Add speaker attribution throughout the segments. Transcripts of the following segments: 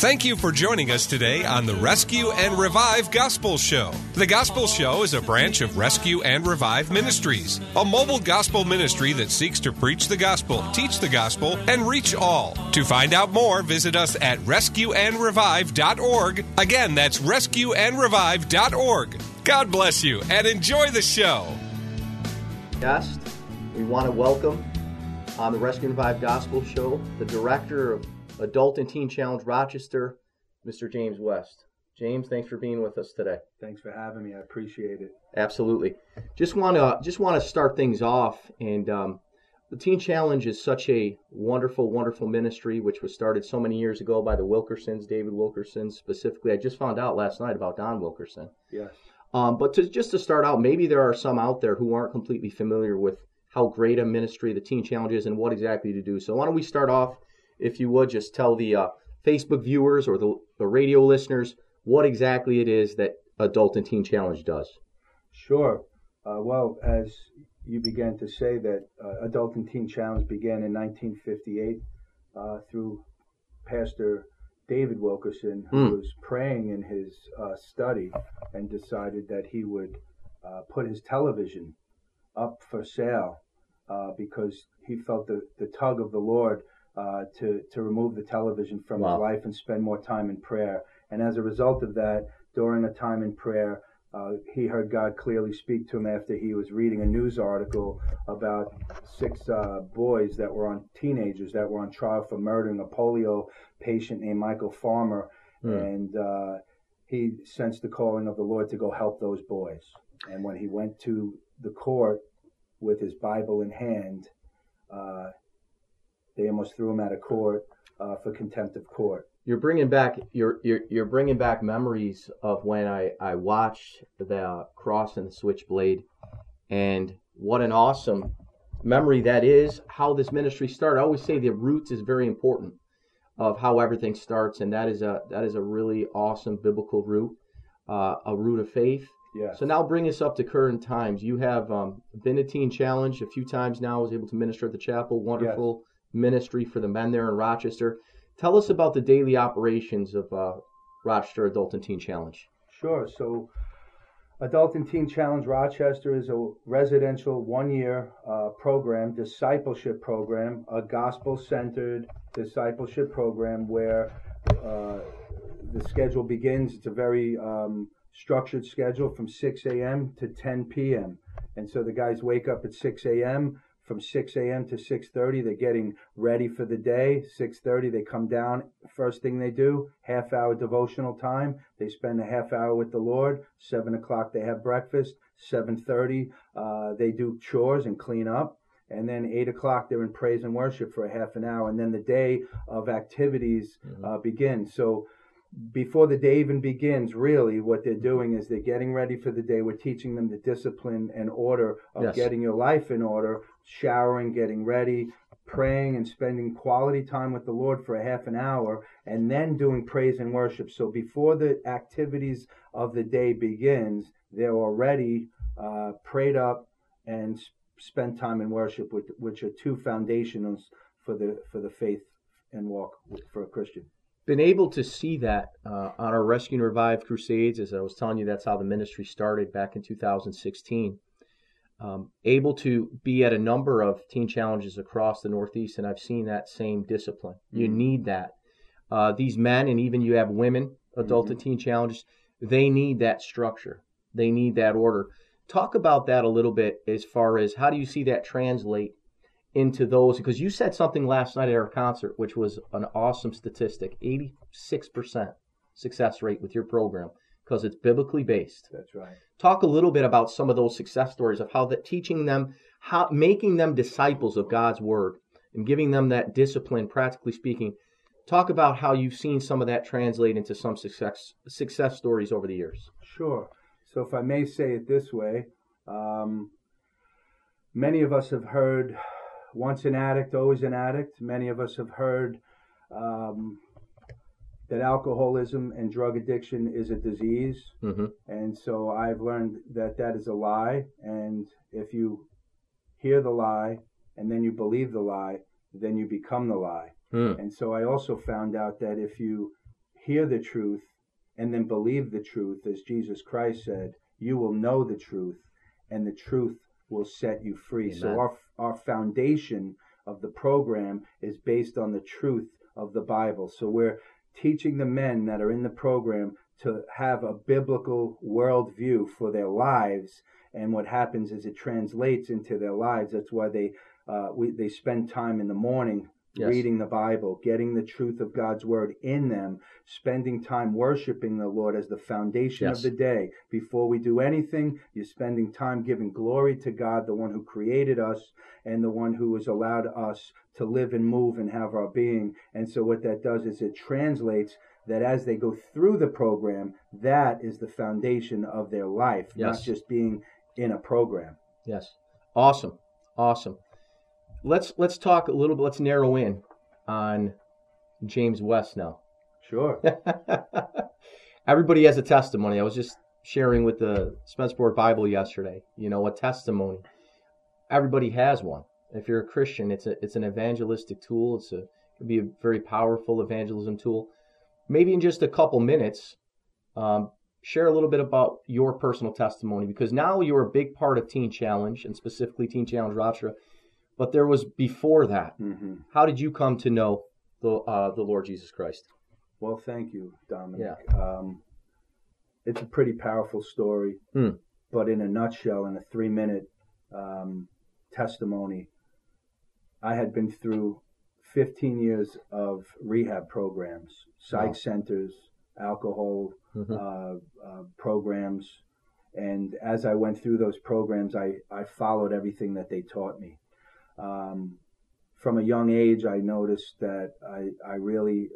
Speaker 1: Thank you for joining us today on the Rescue and Revive Gospel Show. The Gospel Show is a branch of Rescue and Revive Ministries, a mobile gospel ministry that seeks to preach the gospel, teach the gospel, and reach all. To find out more, visit us at rescueandrevive.org. Again, that's rescueandrevive.org. God bless you and enjoy the show.
Speaker 2: Guest, we want to welcome on the Rescue and Revive Gospel Show the director of Adult and Teen Challenge Rochester, Mr. James West. James, thanks for being with us today.
Speaker 3: Thanks for having me. I appreciate it.
Speaker 2: Absolutely. Just want to just want to start things off, and um, the Teen Challenge is such a wonderful, wonderful ministry, which was started so many years ago by the Wilkersons, David Wilkerson specifically. I just found out last night about Don Wilkerson.
Speaker 3: Yes.
Speaker 2: Um, but to, just to start out, maybe there are some out there who aren't completely familiar with how great a ministry the Teen Challenge is and what exactly to do. So why don't we start off if you would just tell the uh, Facebook viewers or the, the radio listeners what exactly it is that Adult and Teen Challenge does.
Speaker 3: Sure. Uh, well, as you began to say that uh, Adult and Teen Challenge began in 1958 uh, through Pastor David Wilkerson, who mm. was praying in his uh, study and decided that he would uh, put his television up for sale uh, because he felt the, the tug of the Lord uh, to to remove the television from wow. his life and spend more time in prayer. And as a result of that, during a time in prayer, uh, he heard God clearly speak to him after he was reading a news article about six uh, boys that were on teenagers that were on trial for murdering a polio patient named Michael Farmer, mm. and uh, he sensed the calling of the Lord to go help those boys. And when he went to the court with his Bible in hand, uh, they almost threw him out of court uh, for contempt of court.
Speaker 2: You're bringing back you're, you're you're bringing back memories of when I I watched the cross and the switchblade, and what an awesome memory that is. How this ministry started. I always say the roots is very important of how everything starts, and that is a that is a really awesome biblical root, uh, a root of faith.
Speaker 3: Yeah.
Speaker 2: So now bring us up to current times. You have um, been a teen challenge a few times now. I was able to minister at the chapel. Wonderful. Ministry for the men there in Rochester. Tell us about the daily operations of uh, Rochester Adult and Teen Challenge.
Speaker 3: Sure. So, Adult and Teen Challenge Rochester is a residential one year uh, program, discipleship program, a gospel centered discipleship program where uh, the schedule begins. It's a very um, structured schedule from 6 a.m. to 10 p.m. And so the guys wake up at 6 a.m from 6 a.m. to 6:30. They're getting ready for the day. 6:30 they come down. First thing they do, half hour devotional time. They spend a half hour with the Lord. Seven o'clock they have breakfast. 7:30 uh, they do chores and clean up. And then eight o'clock they're in praise and worship for a half an hour. And then the day of activities mm-hmm. uh, begins. So before the day even begins, really, what they're doing is they're getting ready for the day. We're teaching them the discipline and order of yes. getting your life in order, showering, getting ready, praying, and spending quality time with the Lord for a half an hour, and then doing praise and worship. So before the activities of the day begins, they're already uh, prayed up and spend time in worship, which, which are two foundations for the for the faith and walk for a Christian
Speaker 2: been able to see that uh, on our Rescue and Revive Crusades. As I was telling you, that's how the ministry started back in 2016. Um, able to be at a number of teen challenges across the Northeast, and I've seen that same discipline. Mm-hmm. You need that. Uh, these men, and even you have women, adult mm-hmm. and teen challenges, they need that structure. They need that order. Talk about that a little bit as far as how do you see that translate into those because you said something last night at our concert which was an awesome statistic 86% success rate with your program because it's biblically based.
Speaker 3: That's right.
Speaker 2: Talk a little bit about some of those success stories of how that teaching them how making them disciples of god's word and giving them that discipline practically speaking. Talk about how you've seen some of that translate into some success success stories over the years.
Speaker 3: Sure. So if i may say it this way um, many of us have heard once an addict, always an addict. Many of us have heard um, that alcoholism and drug addiction is a disease. Mm-hmm. And so I've learned that that is a lie. And if you hear the lie and then you believe the lie, then you become the lie. Mm. And so I also found out that if you hear the truth and then believe the truth, as Jesus Christ said, you will know the truth, and the truth will set you free. So our our foundation of the program is based on the truth of the Bible. So we're teaching the men that are in the program to have a biblical worldview for their lives. And what happens is it translates into their lives. That's why they uh, we, they spend time in the morning
Speaker 2: Yes.
Speaker 3: reading the Bible, getting the truth of God's word in them, spending time worshiping the Lord as the foundation
Speaker 2: Yes.
Speaker 3: of the day. Before we do anything, you're spending time giving glory to God, the one who created us and the one who has allowed us to live and move and have our being. And so what that does is it translates that as they go through the program, that is the foundation of their life,
Speaker 2: Yes.
Speaker 3: not just being in a program.
Speaker 2: Yes. Awesome. Awesome. Let's let's talk a little bit. Let's narrow in on James West now.
Speaker 3: Sure.
Speaker 2: Everybody has a testimony. I was just sharing with the Spencerport Bible yesterday. You know, a testimony. Everybody has one. If you're a Christian, it's a it's an evangelistic tool. It's a it be a very powerful evangelism tool. Maybe in just a couple minutes, um, share a little bit about your personal testimony because now you're a big part of Teen Challenge and specifically Teen Challenge Rochester. But there was before that.
Speaker 3: hmm
Speaker 2: How did you come to know the uh, the Lord Jesus Christ?
Speaker 3: Well, thank you, Dominic. Um, it's a pretty powerful story,
Speaker 2: Hmm.
Speaker 3: but in a nutshell, in a three minute um, testimony, I had been through 15 years of rehab programs, psych
Speaker 2: Wow.
Speaker 3: centers, alcohol
Speaker 2: Mhm.
Speaker 3: uh, uh, programs. And as I went through those programs, I, I followed everything that they taught me. Um, from a young age, I noticed that I, I really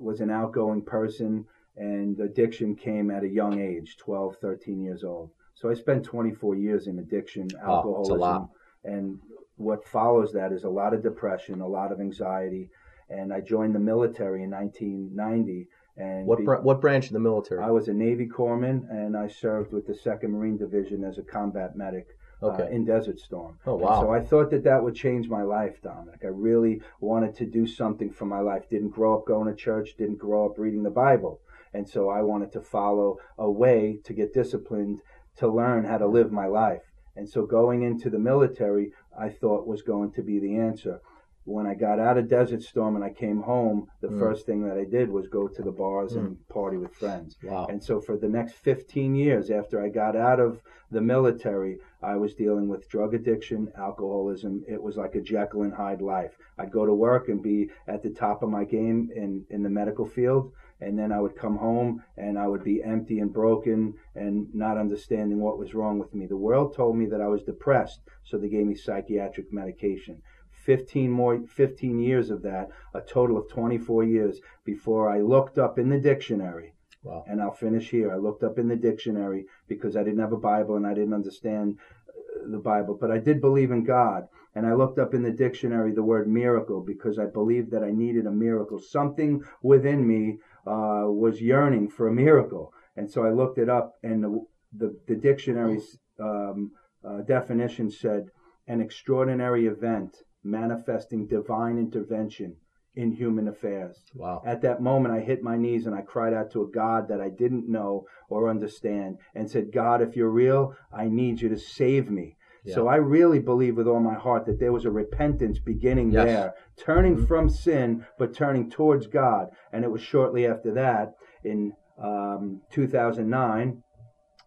Speaker 3: was an outgoing person, and addiction came at a young age 12, 13 years old. So I spent 24 years in addiction,
Speaker 2: Wow, it's a
Speaker 3: alcoholism,
Speaker 2: lot.
Speaker 3: and what follows that is a lot of depression, a lot of anxiety. And I joined the military in 1990. And
Speaker 2: What br- what branch of the military?
Speaker 3: I was a Navy corpsman, and I served with the Second Marine Division as a combat medic
Speaker 2: Okay.
Speaker 3: uh, in Desert Storm.
Speaker 2: Oh,
Speaker 3: And
Speaker 2: wow.
Speaker 3: so I thought that that would change my life, Dominic. I really wanted to do something for my life. Didn't grow up going to church. Didn't grow up reading the Bible, and so I wanted to follow a way to get disciplined to learn how to live my life. And so going into the military, I thought was going to be the answer. When I got out of Desert Storm and I came home, the
Speaker 2: Mm.
Speaker 3: first thing that I did was go to the bars and party with friends.
Speaker 2: wow.
Speaker 3: And so for the next 15 years after I got out of the military, I was dealing with drug addiction, alcoholism. It was like a Jekyll and Hyde life. I'd go to work and be at the top of my game in, in the medical field. And then I would come home and I would be empty and broken and not understanding what was wrong with me. The world told me that I was depressed, so they gave me psychiatric medication. 15 more 15 years of that, a total of 24 years before I looked up in the dictionary
Speaker 2: Wow.
Speaker 3: and I'll finish here. I looked up in the dictionary because I didn't have a Bible and I didn't understand uh, the Bible, but I did believe in God. And I looked up in the dictionary the word miracle because I believed that I needed a miracle. Something within me uh, was yearning for a miracle. And so I looked it up, and the, the, the dictionary's um, uh, definition said an extraordinary event manifesting divine intervention in human affairs.
Speaker 2: Wow.
Speaker 3: At that moment, I hit my knees and I cried out to a God that I didn't know or understand and said, God, if you're real, I need you to save me. So I really believe with all my heart that there was a repentance beginning
Speaker 2: Yes.
Speaker 3: there, turning from sin, but turning towards God. And it was shortly after that, in um, 2009,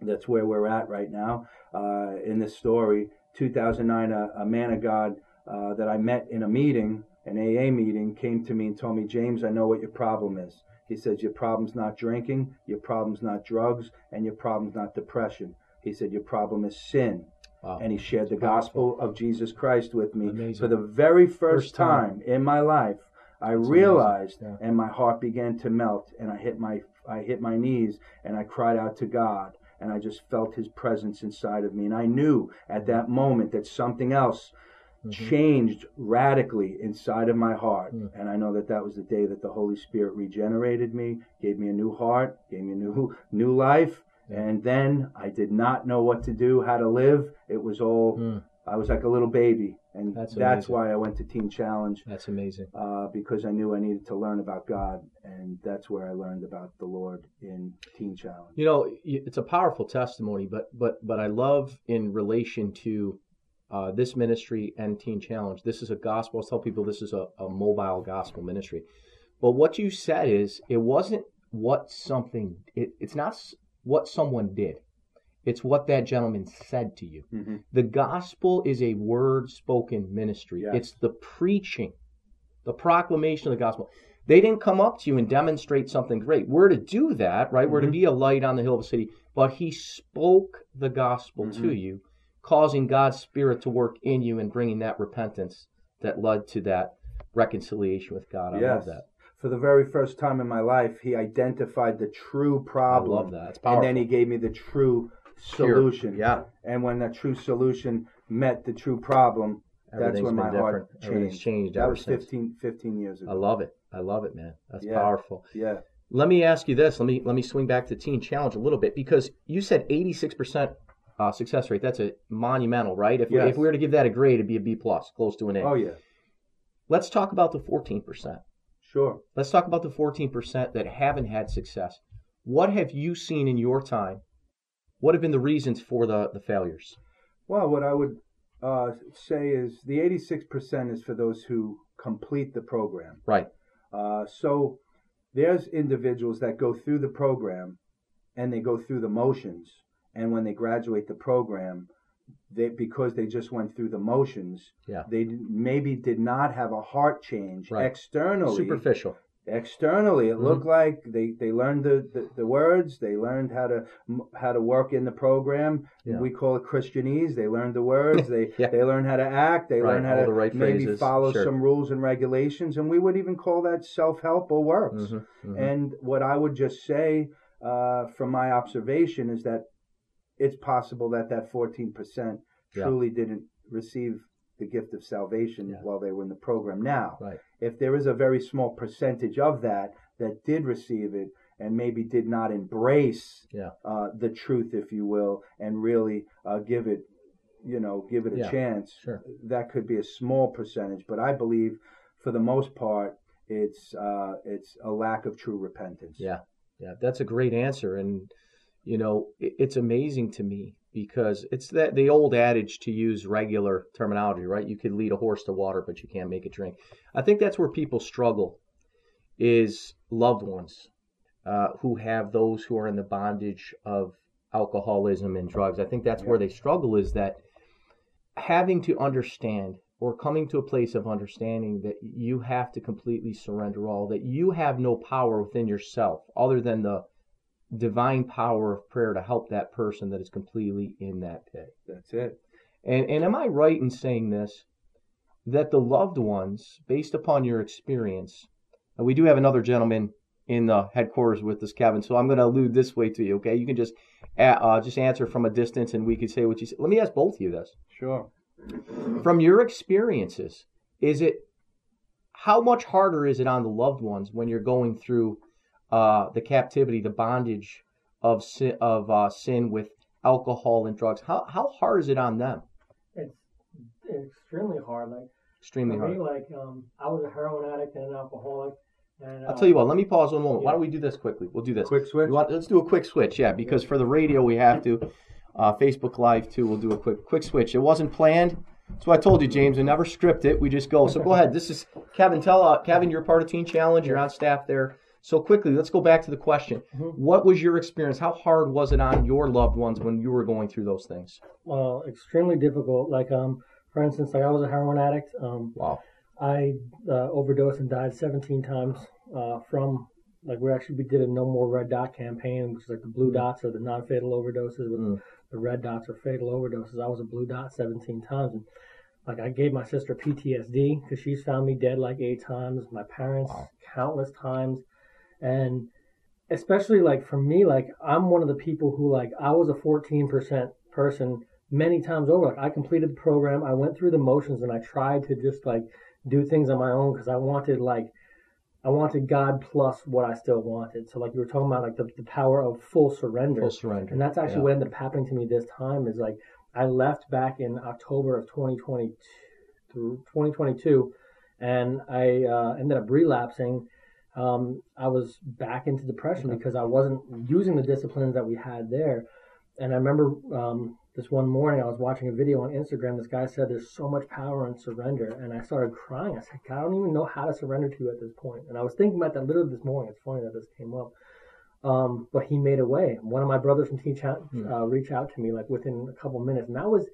Speaker 3: that's where we're at right now uh, in this story. 2009, a, a man of God uh, that I met in a meeting, an AA meeting, came to me and told me, James, I know what your problem is. He says, Your problem's not drinking, your problem's not drugs, and your problem's not depression. He said, Your problem is sin.
Speaker 2: Wow.
Speaker 3: And he shared the gospel of Jesus Christ with me.
Speaker 2: Amazing.
Speaker 3: For the very first,
Speaker 2: First time.
Speaker 3: time in my life, I
Speaker 2: That's
Speaker 3: realized
Speaker 2: amazing.
Speaker 3: and my heart began to melt and I hit my I hit my knees and I cried out to God and I just felt his presence inside of me and I knew at that moment that something else
Speaker 2: Mm-hmm.
Speaker 3: changed radically inside of my heart
Speaker 2: Mm.
Speaker 3: and I know that that was the day that the Holy Spirit regenerated me gave me a new heart gave me a new new life and then I did not know what to do how to live it was all
Speaker 2: Mm.
Speaker 3: I was like a little baby and
Speaker 2: That's
Speaker 3: that's, why I went to Teen Challenge
Speaker 2: That's amazing.
Speaker 3: uh, because I knew I needed to learn about God, and that's where I learned about the Lord in Teen Challenge.
Speaker 2: You know, it's a powerful testimony, but but but I love in relation to uh, this ministry and Teen Challenge. This is a gospel. I tell people this is a, a mobile gospel ministry. But what you said is it wasn't what something. It, it's not what someone did. It's what that gentleman said to you.
Speaker 3: Mm-hmm.
Speaker 2: The gospel is a word spoken ministry.
Speaker 3: Yes.
Speaker 2: It's the preaching, the proclamation of the gospel. They didn't come up to you and demonstrate something great. We're to do that, right? We're to
Speaker 3: Mhm.
Speaker 2: be a light on the hill of a city. But he spoke the gospel to
Speaker 3: Mhm.
Speaker 2: you, causing God's spirit to work in you and bringing that repentance that led to that reconciliation with God. I love that.
Speaker 3: For the very first time in my life, he identified the true problem.
Speaker 2: I love that. It's
Speaker 3: And then he gave me the true solution.
Speaker 2: Yeah.
Speaker 3: And when that true solution met the true problem, that's when my heart
Speaker 2: different. Everything's
Speaker 3: changed.
Speaker 2: changed
Speaker 3: That was
Speaker 2: since.
Speaker 3: 15, 15 years ago.
Speaker 2: I love it. I love it, man. That's
Speaker 3: Yeah.
Speaker 2: powerful.
Speaker 3: Yeah.
Speaker 2: Let me ask you this. Let me let me swing back to Teen Challenge a little bit because you said 86% uh, success rate. That's a monumental, right? If, we,
Speaker 3: Yes.
Speaker 2: if we were to give that a grade, it'd be a B plus, close to an A.
Speaker 3: Oh, yeah.
Speaker 2: Let's talk about the 14%.
Speaker 3: Sure.
Speaker 2: Let's talk about the 14% that haven't had success. What have you seen in your time? What have been the reasons for the, the failures?
Speaker 3: Well, what I would uh, say is the 86% is for those who complete the program.
Speaker 2: Right.
Speaker 3: Uh, so there's individuals that go through the program and they go through the motions, and when they graduate the program, they because they just went through the motions,
Speaker 2: Yeah.
Speaker 3: they maybe did not have a heart change
Speaker 2: Right.
Speaker 3: externally.
Speaker 2: Superficial.
Speaker 3: Externally, it
Speaker 2: Mhm.
Speaker 3: looked like they, they learned the, the, the words, they learned how to how to work in the program.
Speaker 2: Yeah.
Speaker 3: We call it Christianese. They learned the words. They
Speaker 2: Yeah.
Speaker 3: they learned how to act. They
Speaker 2: Right,
Speaker 3: learned how
Speaker 2: all
Speaker 3: to
Speaker 2: the right
Speaker 3: maybe
Speaker 2: phrases,
Speaker 3: follow
Speaker 2: sure.
Speaker 3: some rules and regulations, and we would even call that self help or works.
Speaker 2: Mhm, mhm.
Speaker 3: And what I would just say uh, from my observation is that it's possible that that 14%
Speaker 2: Yeah.
Speaker 3: truly didn't receive the gift of salvation
Speaker 2: Yeah.
Speaker 3: while they were in the program. Now,
Speaker 2: Right.
Speaker 3: if there is a very small percentage of that that did receive it and maybe did not embrace
Speaker 2: Yeah.
Speaker 3: uh, the truth, if you will, and really uh, give it, you know, give it a
Speaker 2: Yeah,
Speaker 3: chance,
Speaker 2: sure.
Speaker 3: that could be a small percentage. But I believe, for the most part, it's uh, it's a lack of true repentance.
Speaker 2: Yeah, yeah, that's a great answer, and you know, it, it's amazing to me because it's that the old adage to use regular terminology, right? You could lead a horse to water, but you can't make it drink. I think that's where people struggle, is loved ones uh, who have those who are in the bondage of alcoholism and drugs. I think that's where they struggle is that having to understand or coming to a place of understanding that you have to completely surrender all, that you have no power within yourself other than the divine power of prayer to help that person that is completely in that pit.
Speaker 3: That's it.
Speaker 2: And and am I right in saying this? That the loved ones, based upon your experience, and we do have another gentleman in the headquarters with us, Kevin. So I'm going to allude this way to you. Okay, you can just uh, just answer from a distance, and we could say what you said. Let me ask both of you this:
Speaker 3: Sure.
Speaker 2: from your experiences, is it how much harder is it on the loved ones when you're going through uh, the captivity, the bondage of sin, of uh, sin with alcohol and drugs? How how hard is it on them?
Speaker 4: it's extremely hard. Like
Speaker 2: Extremely hard.
Speaker 4: me, like um, I was a heroin addict and an alcoholic. And, uh,
Speaker 2: I'll tell you what. Let me pause one moment. Why don't we do this quickly? We'll do this.
Speaker 3: Quick switch.
Speaker 2: Want- let's do a quick switch. Yeah, because for the radio we have to. Uh, Facebook Live too. We'll do a quick quick switch. It wasn't planned. So I told you, James. We never script it. We just go. So go ahead. This is Kevin. Tell uh, Kevin you're part of Teen Challenge. You're on staff there. So quickly, let's go back to the question. What was your experience? How hard was it on your loved ones when you were going through those things?
Speaker 4: well, extremely difficult. Like um, for instance, like I was a heroin addict. Um,
Speaker 2: Wow.
Speaker 4: I uh, overdosed and died 17 times uh, from like we actually we did a no more red dot campaign, which is like the blue dots are the non-fatal overdoses, with
Speaker 2: Mm.
Speaker 4: the red dots are fatal overdoses. I was a blue dot 17 times, and like I gave my sister PTSD because she's found me dead like eight times. My parents
Speaker 2: Wow.
Speaker 4: countless times, and especially like for me, like I'm one of the people who like I was a 14% person many times over. Like I completed the program, I went through the motions, and I tried to just like do things on my own because I wanted like I wanted God plus what I still wanted. So like you were talking about like the, the power of full surrender.
Speaker 2: Full surrender.
Speaker 4: And that's actually
Speaker 2: Yeah.
Speaker 4: what ended up happening to me this time is like I left back in October of 2020, 2022, and I uh, ended up relapsing. Um, I was back into depression okay. because I wasn't using the disciplines that we had there. And I remember um, this one morning I was watching a video on Instagram. This guy said, "There's so much power in surrender," and I started crying. I said, "God, I don't even know how to surrender to you at this point." And I was thinking about that literally this morning. It's funny that this came up. Um, but he made a way. One of my brothers from Teach Out hmm. uh, reached out to me like within a couple minutes, and that was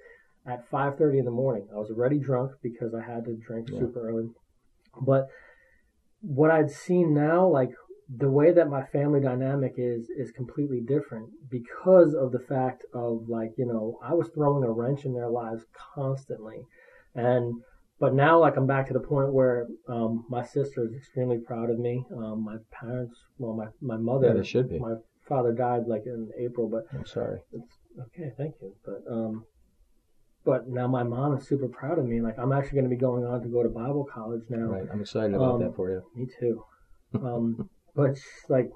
Speaker 4: at 5:30 in the morning. I was already drunk because I had to drink yeah. super early. But what I'd seen now, like the way that my family dynamic is, is completely different because of the fact of like you know I was throwing a wrench in their lives constantly, and but now like I'm back to the point where um, my sister is extremely proud of me. Um, my parents, well, my my mother,
Speaker 2: yeah, they should be.
Speaker 4: My father died like in April, but
Speaker 2: I'm sorry.
Speaker 4: It's okay, thank you. But um, but now my mom is super proud of me. Like I'm actually going to be going on to go to Bible college now.
Speaker 2: Right, I'm excited about um, that for you.
Speaker 4: Me too. Um, but like,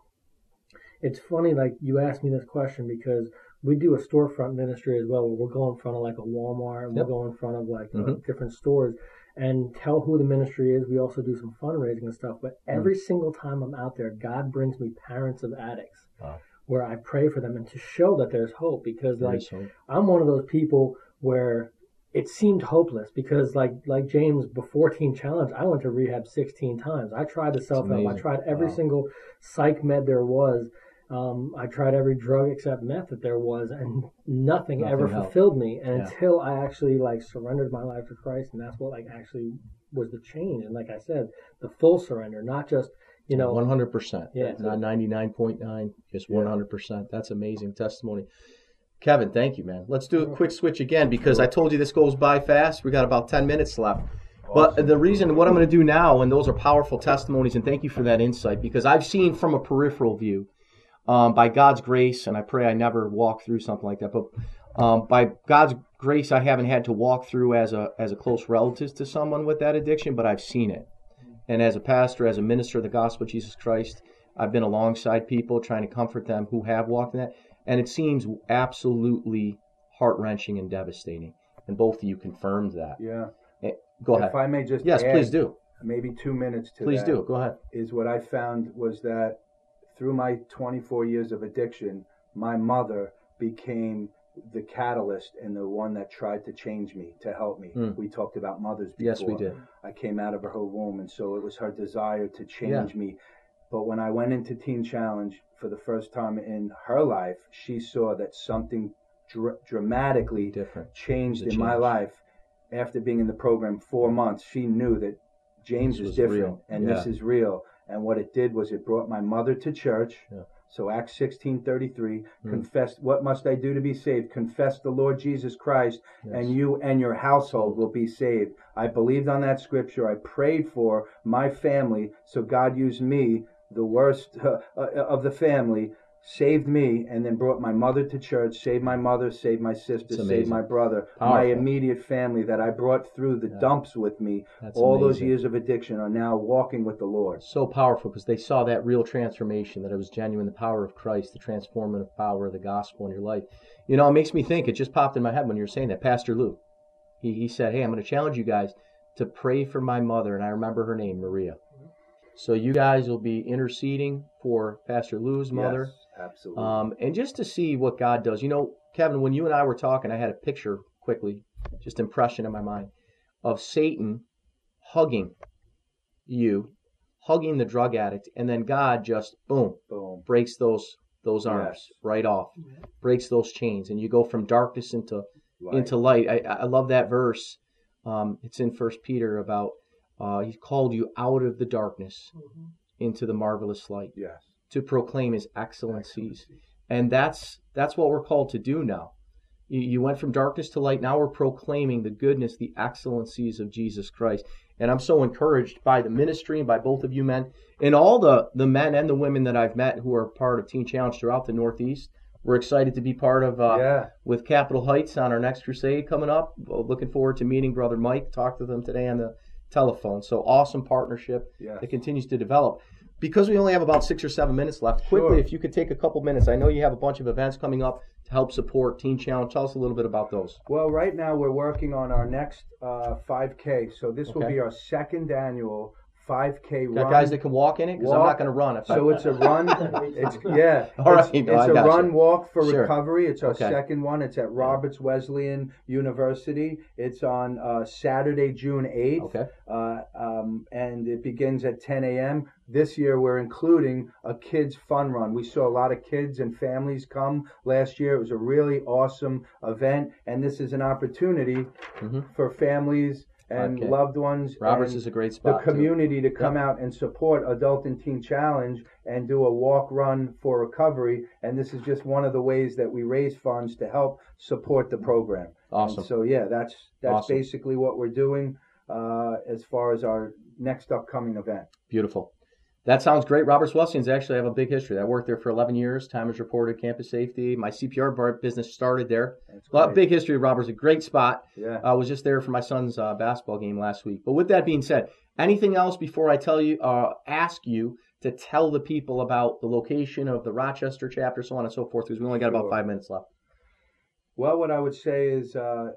Speaker 4: it's funny. Like you asked me this question because we do a storefront ministry as well, where we'll go in front of like a Walmart, and yep. we'll go in front of like uh, mm-hmm. uh, different stores and tell who the ministry is. We also do some fundraising and stuff. But mm. every mm. single time I'm out there, God brings me parents of addicts. Wow. Where I pray for them and to show that there's hope because like I'm one of those people where it seemed hopeless because like like James before Teen Challenge, I went to rehab 16 times. I tried the self help. I tried every wow. single psych med there was. Um, I tried every drug except meth that there was, and nothing, nothing ever helped. fulfilled me. And yeah. until I actually like surrendered my life to Christ, and that's what like actually was the change. And like I said, the full surrender, not just you know,
Speaker 2: one hundred percent. Yeah, not ninety nine point nine, just one hundred percent. That's amazing testimony. Kevin, thank you, man. Let's do a quick switch again because I told you this goes by fast. We got about 10 minutes left. But the reason, what I'm going to do now, and those are powerful testimonies, and thank you for that insight because I've seen from a peripheral view, um, by God's grace, and I pray I never walk through something like that, but um, by God's grace, I haven't had to walk through as a as a close relative to someone with that addiction, but I've seen it. And as a pastor, as a minister of the gospel of Jesus Christ, I've been alongside people trying to comfort them who have walked in that and it seems absolutely heart wrenching and devastating. And both of you confirmed that.
Speaker 3: Yeah.
Speaker 2: Eh, go ahead.
Speaker 3: If I may just
Speaker 2: yes, please do.
Speaker 3: Maybe two minutes to
Speaker 2: please do. Go ahead.
Speaker 3: Is what I found was that through my 24 years of addiction, my mother became the catalyst and the one that tried to change me to help me. Mm. We talked about mothers before.
Speaker 2: Yes, we did.
Speaker 3: I came out of her womb, and so it was her desire to change yeah. me. But when I went into Teen Challenge, for the first time in her life, she saw that something dr- dramatically
Speaker 2: different
Speaker 3: changed in change. my life. After being in the program four months, she knew that James is different real. and yeah. this is real. And what it did was it brought my mother to church. Yeah. So Acts sixteen thirty three, mm. confess what must I do to be saved? Confess the Lord Jesus Christ, yes. and you and your household will be saved. I believed on that scripture. I prayed for my family, so God used me the worst uh, uh, of the family, saved me, and then brought my mother to church, saved my mother, saved my sister, saved my brother, Powerful. my immediate family that I brought through the yeah. dumps with me. That's all amazing. those years of addiction are now walking with the Lord.
Speaker 2: So powerful because they saw that real transformation, that it was genuine, the power of Christ, the transformative power of the gospel in your life. You know, it makes me think, it just popped in my head when you were saying that. Pastor Lou, he, he said, Hey, I'm going to challenge you guys to pray for my mother, and I remember her name, Maria. So you guys will be interceding for Pastor Lou's mother.
Speaker 3: Yes, absolutely. Um,
Speaker 2: and just to see what God does. You know, Kevin, when you and I were talking, I had a picture quickly, just impression in my mind, of Satan hugging you, hugging the drug addict, and then God just boom,
Speaker 3: boom,
Speaker 2: breaks those those arms yes. right off, breaks those chains, and you go from darkness into light. into light. I, I love that verse. Um, it's in First Peter about uh, he's called you out of the darkness mm-hmm. into the marvelous light.
Speaker 3: Yes.
Speaker 2: To proclaim his excellencies. And that's that's what we're called to do now. You, you went from darkness to light. Now we're proclaiming the goodness, the excellencies of Jesus Christ. And I'm so encouraged by the ministry and by both of you men and all the, the men and the women that I've met who are part of Teen Challenge throughout the Northeast. We're excited to be part of uh,
Speaker 3: yeah.
Speaker 2: with Capital Heights on our next crusade coming up. Looking forward to meeting Brother Mike. Talk to them today on the telephone. So awesome partnership
Speaker 3: yes.
Speaker 2: that continues to develop. because we only have about six or seven minutes left, quickly,
Speaker 3: Sure.
Speaker 2: if you could take a couple minutes. I know you have a bunch of events coming up to help support Teen Challenge. Tell us a little bit about those.
Speaker 3: Well, right now we're working on our next uh, 5K. So this will be our second annual 5K
Speaker 2: Got
Speaker 3: run.
Speaker 2: guys that can walk in it because I'm
Speaker 3: Walk.
Speaker 2: not going to run. If I-
Speaker 3: So it's a run. It's yeah.
Speaker 2: All
Speaker 3: it's,
Speaker 2: right, no,
Speaker 3: it's
Speaker 2: I
Speaker 3: a
Speaker 2: got you.
Speaker 3: run walk for
Speaker 2: Sure.
Speaker 3: recovery. It's our
Speaker 2: Okay.
Speaker 3: second one. It's at Roberts Wesleyan University. It's on uh, Saturday, June eighth.
Speaker 2: Okay.
Speaker 3: Uh, um, and it begins at 10 a.m. This year, we're including a kids' fun run. We saw a lot of kids and families come last year. It was a really awesome event, and this is an opportunity
Speaker 2: Mhm.
Speaker 3: for families and
Speaker 2: Okay.
Speaker 3: loved ones.
Speaker 2: Roberts is a great
Speaker 3: the
Speaker 2: spot. too.
Speaker 3: community to come out and support Adult and Teen Challenge and do a walk run for recovery. And this is just one of the ways that we raise funds to help support the program.
Speaker 2: Awesome.
Speaker 3: And so yeah, that's that's
Speaker 2: Awesome.
Speaker 3: basically what we're doing uh, as far as our next upcoming event.
Speaker 2: Beautiful. That sounds great. Roberts Wesleyan's actually have a big history. I worked there for 11 years. Time is reported, campus safety. My CPR bar business started there. Lot big history of Roberts. A great spot.
Speaker 3: Yeah.
Speaker 2: I was just there for my son's uh, basketball game last week. But with that being said, anything else before I tell you, uh, ask you to tell the people about the location of the Rochester chapter, so on and so forth, because we only got about five minutes left.
Speaker 3: Well, what I would say is uh,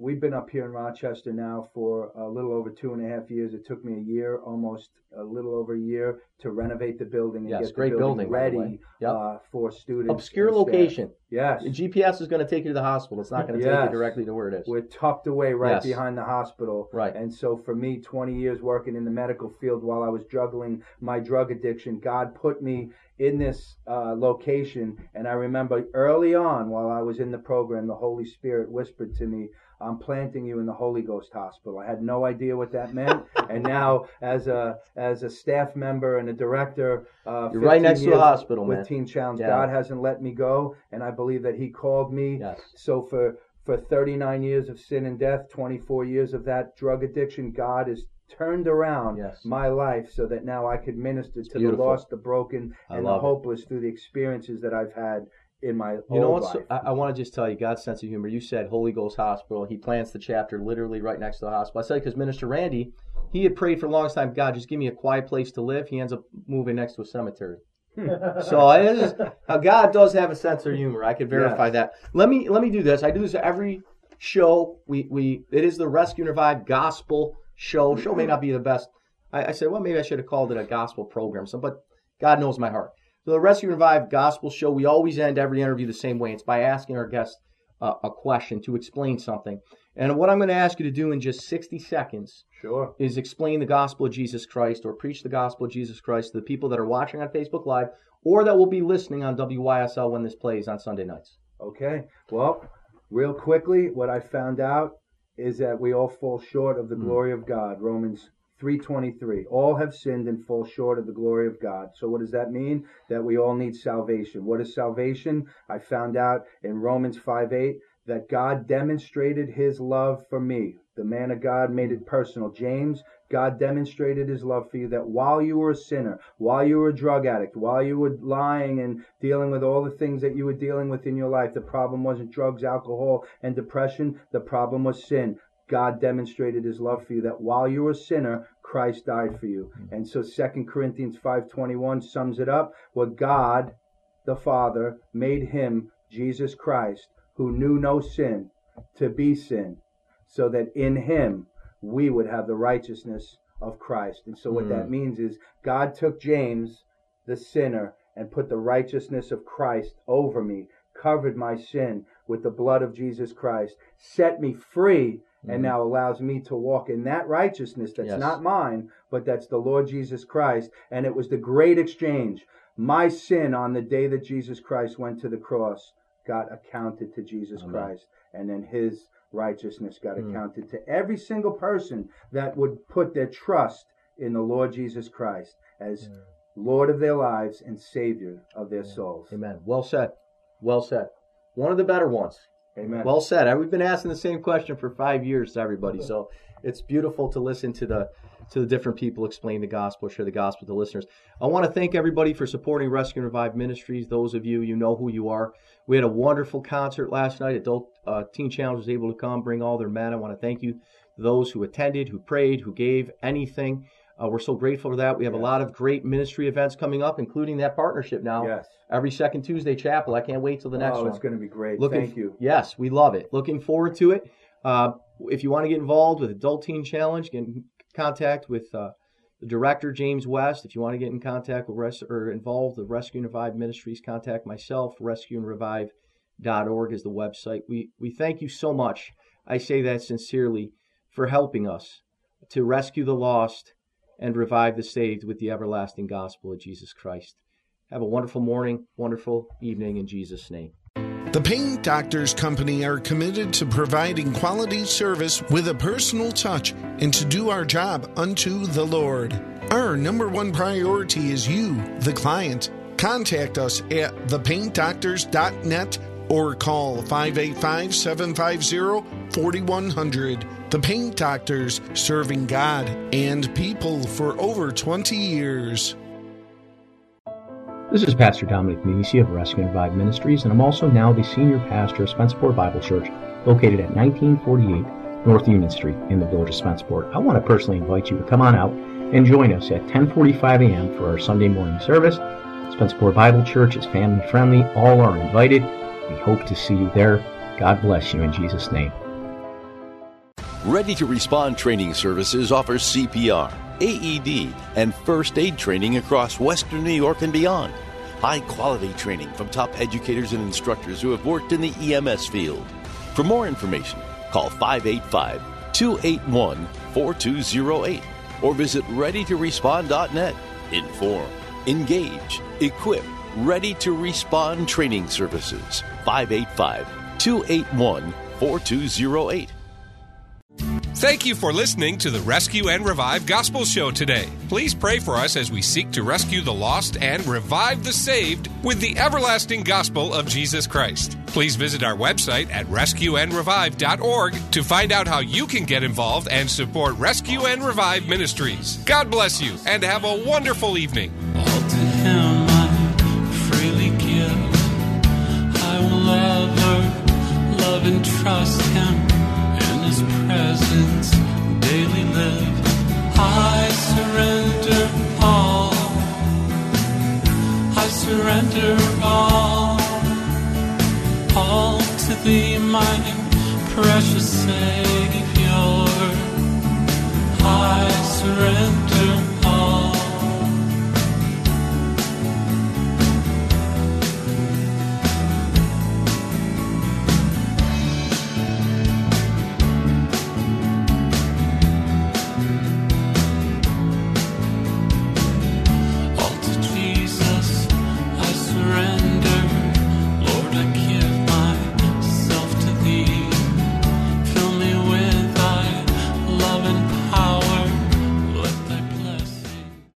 Speaker 3: we've been up here in Rochester now for a little over two and a half years. It took me a year, almost a little over a year, to renovate the building and
Speaker 2: Yes,
Speaker 3: get
Speaker 2: great
Speaker 3: building,
Speaker 2: building,
Speaker 3: ready.
Speaker 2: Yep.
Speaker 3: uh, for students.
Speaker 2: Obscure location.
Speaker 3: Yes.
Speaker 2: The GPS is going to take you to the hospital. It's not going to take you directly to where it is.
Speaker 3: We're tucked away right
Speaker 2: Yes.
Speaker 3: behind the hospital.
Speaker 2: Right.
Speaker 3: And so for me, 20 years working in the medical field while I was juggling my drug addiction, God put me in this uh, location. And I remember early on while I was in the program, the Holy Spirit whispered to me, I'm planting you in the Holy Ghost Hospital. I had no idea what that meant, and now as a as a staff member and a director, uh,
Speaker 2: You're right next to
Speaker 3: the
Speaker 2: hospital,
Speaker 3: with
Speaker 2: man.
Speaker 3: Teen Challenge.
Speaker 2: Yeah.
Speaker 3: God hasn't let me go, and I believe that He called me
Speaker 2: Yes.
Speaker 3: so for for 39 years of sin and death, 24 years of that drug addiction, God has turned around
Speaker 2: Yes.
Speaker 3: my life so that now I could minister to
Speaker 2: beautiful.
Speaker 3: the lost, the broken, and the
Speaker 2: love it.
Speaker 3: hopeless through the experiences that I've had in my
Speaker 2: You know what? I, I want to just tell you God's sense of humor. You said Holy Ghost Hospital. He plants the chapter literally right next to the hospital. I said because Minister Randy, he had prayed for a long time, God, just give me a quiet place to live. He ends up moving next to a cemetery. Hmm. so it is, God does have a sense of humor. I can verify
Speaker 3: Yes.
Speaker 2: that. Let me let me do this. I do this every show. We we it is the Rescue and Revive Gospel Show. Show may mm-hmm. not be the best. I, I said, well, maybe I should have called it a gospel program. So, but God knows my heart. So the Rescue Revive Gospel Show. We always end every interview the same way. It's by asking our guests uh, a question to explain something. And what I'm going to ask you to do in just 60 seconds
Speaker 3: sure.
Speaker 2: is explain the gospel of Jesus Christ or preach the gospel of Jesus Christ to the people that are watching on Facebook Live or that will be listening on WYSL when this plays on Sunday nights.
Speaker 3: Okay. Well, real quickly, what I found out is that we all fall short of the
Speaker 2: Hmm.
Speaker 3: glory of God. Romans 3:23. All have sinned and fall short of the glory of God. So what does that mean? That we all need salvation. What is salvation? I found out in Romans 5:8 that God demonstrated his love for me. The man of God made it personal. James, God demonstrated his love for you that while you were a sinner, while you were a drug addict, while you were lying and dealing with all the things that you were dealing with in your life, the problem wasn't drugs, alcohol, and depression. The problem was sin. God demonstrated his love for you that while you were a sinner, Christ died for you. Mm-hmm. And so 2 Corinthians 5:21 sums it up. What God the Father made him Jesus Christ, who knew no sin, to be sin, so that in him we would have the righteousness of Christ. And so what that mm. means is God took James, the sinner, and put the righteousness of Christ over me, covered my sin with the blood of Jesus Christ, set me free, and now allows me to walk in that righteousness that's
Speaker 2: Yes.
Speaker 3: not mine, but that's the Lord Jesus Christ. And it was the great exchange. My sin on the day that Jesus Christ went to the cross got accounted to Jesus
Speaker 2: Amen.
Speaker 3: Christ. And then his righteousness got
Speaker 2: Mm.
Speaker 3: accounted to every single person that would put their trust in the Lord Jesus Christ as Lord of their lives and Savior of their souls.
Speaker 2: Amen. Well said. Well said. One of the better ones.
Speaker 3: Amen.
Speaker 2: Well said. Uh, We've been asking the same question for five years to everybody, so it's beautiful to listen to the to the different people explain the gospel, share the gospel to listeners. I want to thank everybody for supporting Rescue and Revive Ministries. Those of you, you know who you are. We had a wonderful concert last night. Adult uh, Teen Challenge was able to come, bring all their men. I want to thank you, those who attended, who prayed, who gave anything. Uh, we're so grateful for that. We have
Speaker 3: Yes.
Speaker 2: a lot of great ministry events coming up, including that partnership now.
Speaker 3: Yes.
Speaker 2: Every second Tuesday chapel. I can't wait till the next
Speaker 3: oh,
Speaker 2: one.
Speaker 3: it's going to be great.
Speaker 2: Looking
Speaker 3: Thank you.
Speaker 2: Yes, we love it. Looking forward to it. Uh, if you want to get involved with Adult Teen Challenge, get in contact with uh, the director James West. If you want to get in contact with res- or involved with Rescue and Revive Ministries, contact myself. RescueandRevive.org is the website. We we thank you so much. I say that sincerely for helping us to rescue the lost and revive the saved with the everlasting gospel of Jesus Christ. Have a wonderful morning, wonderful evening in Jesus' name.
Speaker 5: The Paint Doctors Company are committed to providing quality service with a personal touch and to do our job unto the Lord. Our number one priority is you, the client. Contact us at thepaintdoctors.net or call 585 750 4100. The Paint Doctors, serving God and people for over 20 years.
Speaker 2: This is Pastor Dominic Menisi of Rescue and Revive Ministries, and I'm also now the senior pastor of Spencerport Bible Church, located at 1948 North Union Street in the village of Spencerport. I want to personally invite you to come on out and join us at 10:45 a.m. for our Sunday morning service. Spencerport Bible Church is family friendly; all are invited. We hope to see you there. God bless you in Jesus' name.
Speaker 6: Ready to Respond Training Services offers CPR, AED, and first aid training across Western New York and beyond. High quality training from top educators and instructors who have worked in the EMS field. For more information, call 585 281 4208 or visit readytorespond.net. Inform, engage, equip, Ready to Respond Training Services. 585 281 4208.
Speaker 1: Thank you for listening to the Rescue and Revive Gospel Show today. Please pray for us as we seek to rescue the lost and revive the saved with the everlasting gospel of Jesus Christ. Please visit our website at rescueandrevive.org to find out how you can get involved and support Rescue and Revive Ministries. God bless you and have a wonderful evening.
Speaker 7: And trust him. His presence daily live. I surrender all. I surrender all. All to thee, my precious Savior. I surrender